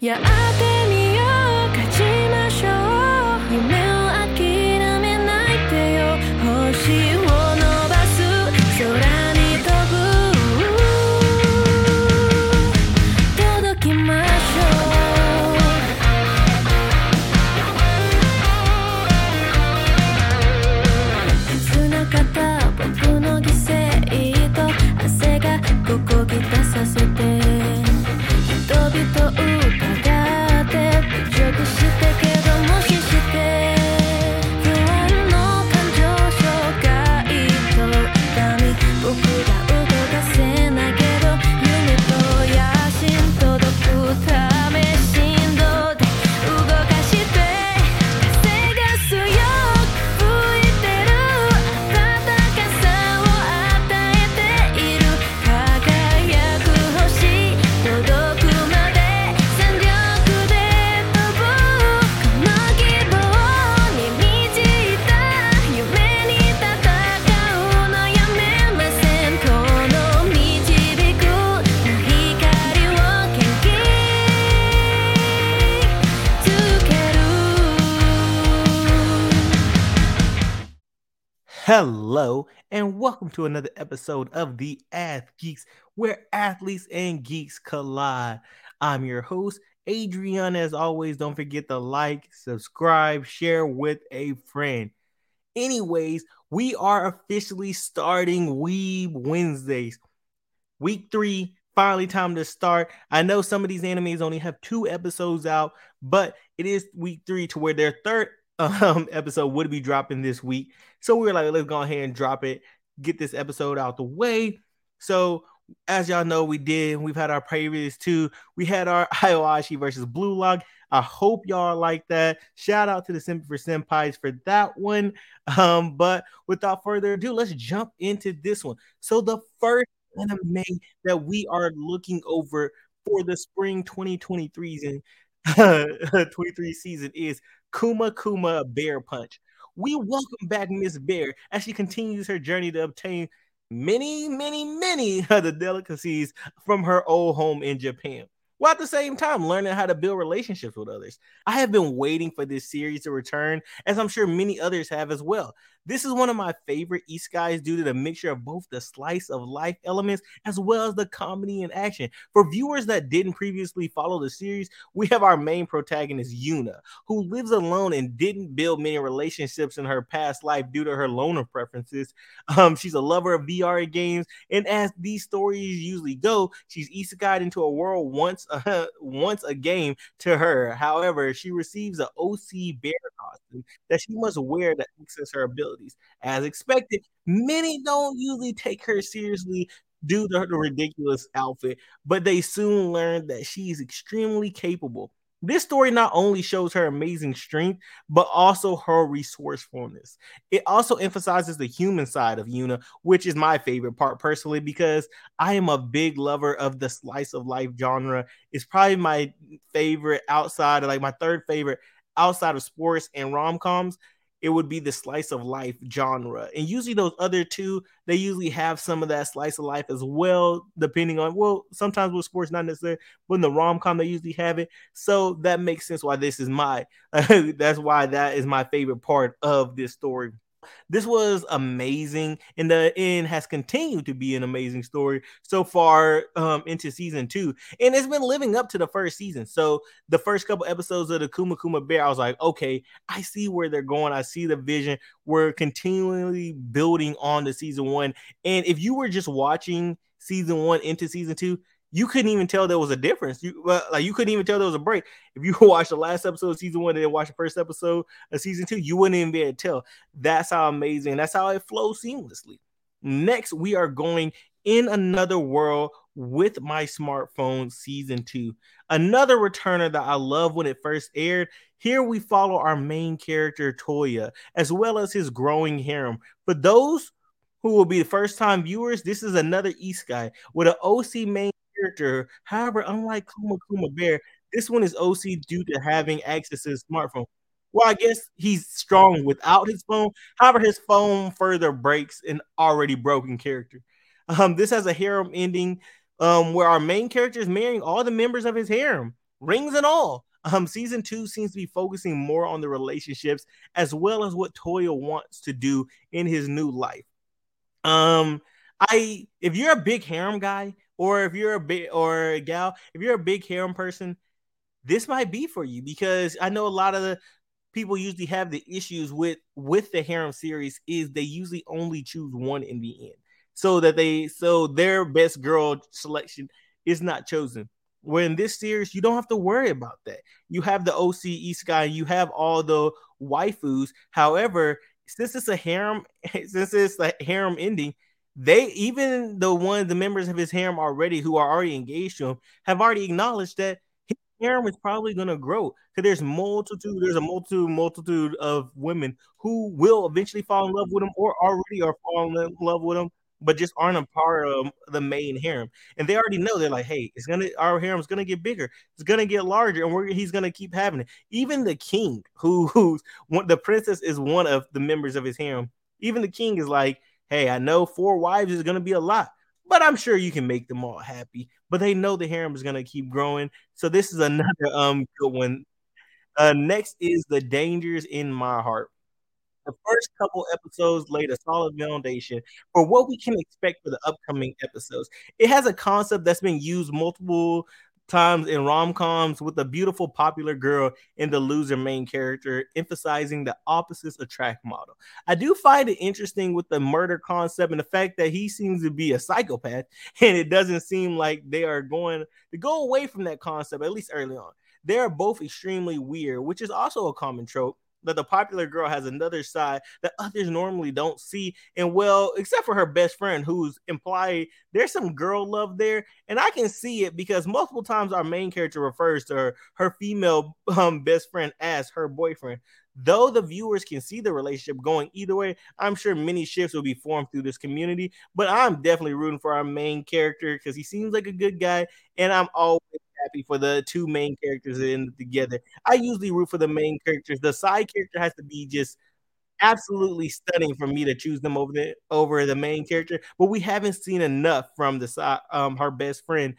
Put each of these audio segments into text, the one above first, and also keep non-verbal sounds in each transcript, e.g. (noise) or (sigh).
やってみよう勝ちましょう。夢 Hello, and welcome to another episode of the Ath Geeks, where athletes and geeks collide. I'm your host, Adrian. As always, don't forget to like, subscribe, share with a friend. Anyways, we are officially starting Weeb Wednesdays. Week three, finally time to start. I know some of these animes only have two episodes out, but it is week three to where their third um (laughs) episode would be dropping this week. So we were like, let's go ahead and drop it, get this episode out the way. So as y'all know, we did. We've had our previous two. We had our (laughs) Aoashi versus Blue Lock. I hope y'all like that. Shout out to the Simple for Senpais for that one. (laughs) Um, but without further ado, let's jump into this one. So the first anime that we are looking over for the spring 2023 season, 23 season is Kuma Kuma Bear Punch. We welcome back Miss Bear as she continues her journey to obtain many, many, many of the delicacies from her old home in Japan. While at the same time learning how to build relationships with others. I have been waiting for this series to return, as I'm sure many others have as well. This is one of my favorite isekais due to the mixture of both the slice of life elements as well as the comedy and action. For viewers that didn't previously follow the series, we have our main protagonist, Yuna, who lives alone and didn't build many relationships in her past life due to her loner preferences. (laughs) Um, she's a lover of VR games, and as these stories usually go, she's isekai'd into a world once uh, (laughs) once a game to her. However, she receives an OC bear costume that she must wear to access her As expected, many don't usually take her seriously due to her ridiculous outfit, but they soon learn that she is extremely capable. This story not only shows her amazing strength, but also her resourcefulness. It also emphasizes the human side of Yuna, which is my favorite part personally, because I am a big lover of the slice of life genre. It's probably my favorite outside, like my third favorite outside of sports and rom coms it would be the slice of life genre. And usually those other two, they usually have some of that slice of life as well, depending on well, sometimes with sports, not necessarily, but in the rom-com they usually have it. So that makes sense why this is my (laughs) that's why that is my favorite part of this story. This was amazing, and the end has continued to be an amazing story so far um, into season two, and it's been living up to the first season. So the first couple episodes of the Kuma Kuma Bear, I was like, okay, I see where they're going. I see the vision. We're continually building on the season one, and if you were just watching season one into season two, you couldn't even tell there was a difference. You like you couldn't even tell there was a break. If you (laughs) watched the last episode of season one and then watch the first episode of season two, you wouldn't even be able to tell. That's how amazing. That's how it flows seamlessly. Next, we are going in another world with my smartphone season two. Another returner that I love when it first aired. Here we follow our main character Toya, as well as his growing harem. For those who will be the first time viewers, this is another isekai with an OC main character. However, unlike Kuma Kuma Bear, this one is OC due to having access to his smartphone. Well, I guess he's strong without his phone. However, his phone further breaks an already broken character. Um, this has a harem ending um, where our main character is marrying all the members of his harem. rings and all. Um, season two seems to be focusing more on the relationships as well as what Toya wants to do in his new life. Um, I if you're a big harem guy, or if you're a big or a gal, if you're a big harem person, this might be for you because I know a lot of the people usually have the issues with with the harem series is they usually only choose one in the end. So that they so their best girl selection is not chosen. Where in this series you don't have to worry about that. You have the oc Isekai you have all the waifus. However since it's a harem (laughs) since it's a harem ending they even the one the members of his harem already who are already engaged to him have already acknowledged that his harem is probably going to grow because there's multitude, there's a multitude, multitude of women who will eventually fall in love with him or already are falling in love with him, but just aren't a part of the main harem. And they already know they're like, hey, it's gonna our harem's gonna get bigger, it's gonna get larger, and we're he's gonna keep having it. Even the king, (laughs) who who's one, the princess is one of the members of his harem. Even the king is like, hey, I know four wives is gonna be a lot but I'm sure you can make them all happy. But they know the harem is gonna keep growing. So this is another (laughs) um good one. Uh, next is the dangers in my heart. The first couple episodes laid a solid foundation for what we can expect for the upcoming episodes. It has a concept that's been used multiple times in rom-coms with a beautiful popular girl in the loser main character emphasizing the opposites attract model. I do find it interesting with the murder concept and the fact that he seems to be a psychopath (laughs) and it doesn't seem like they are going to go away from that concept at least early on. They are both extremely weird which is also a common trope that the popular girl has another side that others normally don't see. And well, except for her best friend, who's implied there's some girl love there, and I can see it because multiple times our main character refers to her her female (laughs) um, best friend as her boyfriend. Though the viewers can see the relationship going either way, I'm sure many shifts will be formed through this community. But I'm definitely rooting for our main character because he seems like a good guy, and I'm always happy for the two main characters in together. I usually root for the main characters. The side character has to be just absolutely stunning for me to choose them over the over the main character. But we haven't seen enough from the side um her best friend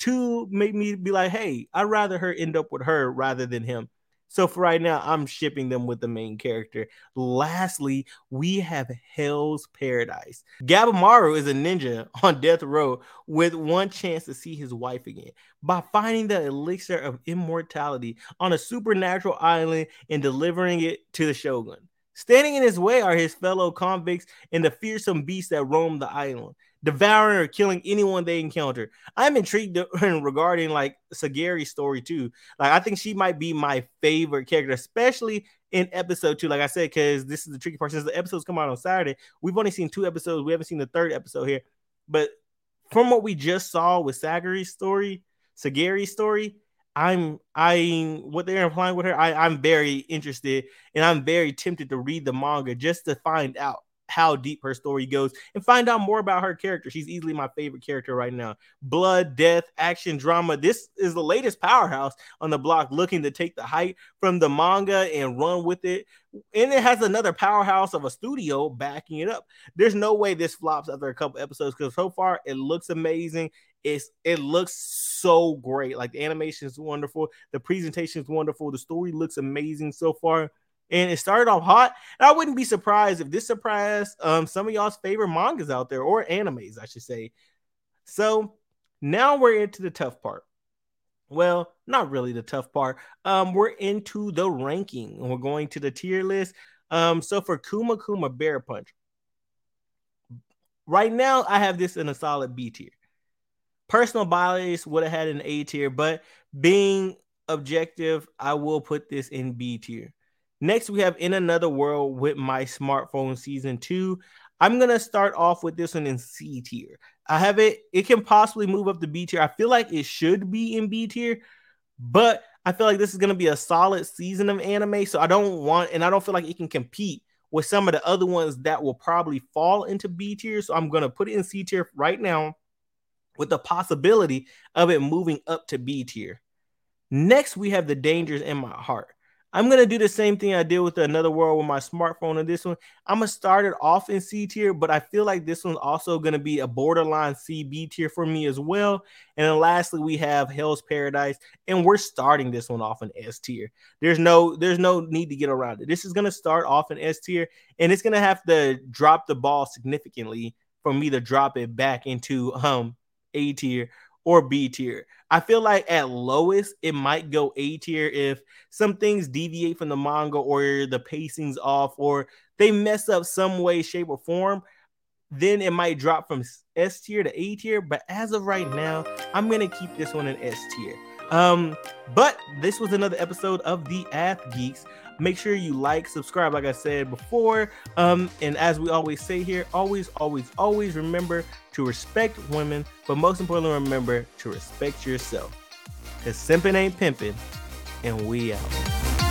to make me be like, hey, I'd rather her end up with her rather than him. So for right now, I'm shipping them with the main character. Lastly, we have Hell's Paradise. Gabimaru is a ninja (laughs) on death row with one chance to see his wife again by finding the elixir of immortality on a supernatural island and delivering it to the shogun. Standing in his way are his fellow convicts and the fearsome beasts that roam the island devouring or killing anyone they encounter. I'm intrigued (laughs) regarding like Sagiri's story too. Like I think she might be my favorite character, especially in episode two. Like I said, because this is the tricky part. Since the episodes come out on Saturday, we've only seen two episodes. We haven't seen the third episode here. But from what we just saw with Sagiri's story, Sagiri's story, I'm I what they're implying with her, I, I'm very interested and I'm very tempted to read the manga just to find out how deep her story goes and find out more about her character. She's easily my favorite character right now. Blood, death, action, drama. This is the latest powerhouse on the block looking to take the height from the manga and run with it. And it has another powerhouse of a studio backing it up. There's no way this flops after a couple episodes because so far it looks amazing. It's it looks so great. Like the animation is wonderful, the presentation is wonderful, the story looks amazing so far and it started off hot. And I wouldn't be surprised if this surprised um, some of y'all's favorite mangas out there or animes, I should say. So now we're into the tough part. Well, not really the tough part. Um, we're into the ranking. We're going to the tier list. Um, so for Kuma Kuma Bear Punch, right now I have this in a solid B tier. Personal bias would have had an A tier, but being objective, I will put this in B tier. Next, we have In Another World with My Smartphone Season 2. I'm going to start off with this one in C tier. I have it, it can possibly move up to B tier. I feel like it should be in B tier, but I feel like this is going to be a solid season of anime. So I don't want, and I don't feel like it can compete with some of the other ones that will probably fall into B tier. So I'm going to put it in C tier right now with the possibility of it moving up to B tier. Next, we have The Dangers in My Heart. I'm gonna do the same thing I did with another world with my smartphone and this one. I'm gonna start it off in C tier, but I feel like this one's also gonna be a borderline C B tier for me as well. And then lastly, we have Hell's Paradise, and we're starting this one off in S tier. There's no there's no need to get around it. This is gonna start off in S tier, and it's gonna have to drop the ball significantly for me to drop it back into um A tier or B tier. I feel like at lowest it might go A tier if some things deviate from the manga or the pacing's off or they mess up some way, shape, or form. Then it might drop from S tier to A tier. But as of right now, I'm gonna keep this one in S tier. Um, but this was another episode of the Ath Geeks. Make sure you like, subscribe, like I said before. Um, and as we always say here, always, always, always remember to respect women, but most importantly, remember to respect yourself. Cause simping ain't pimping, and we out.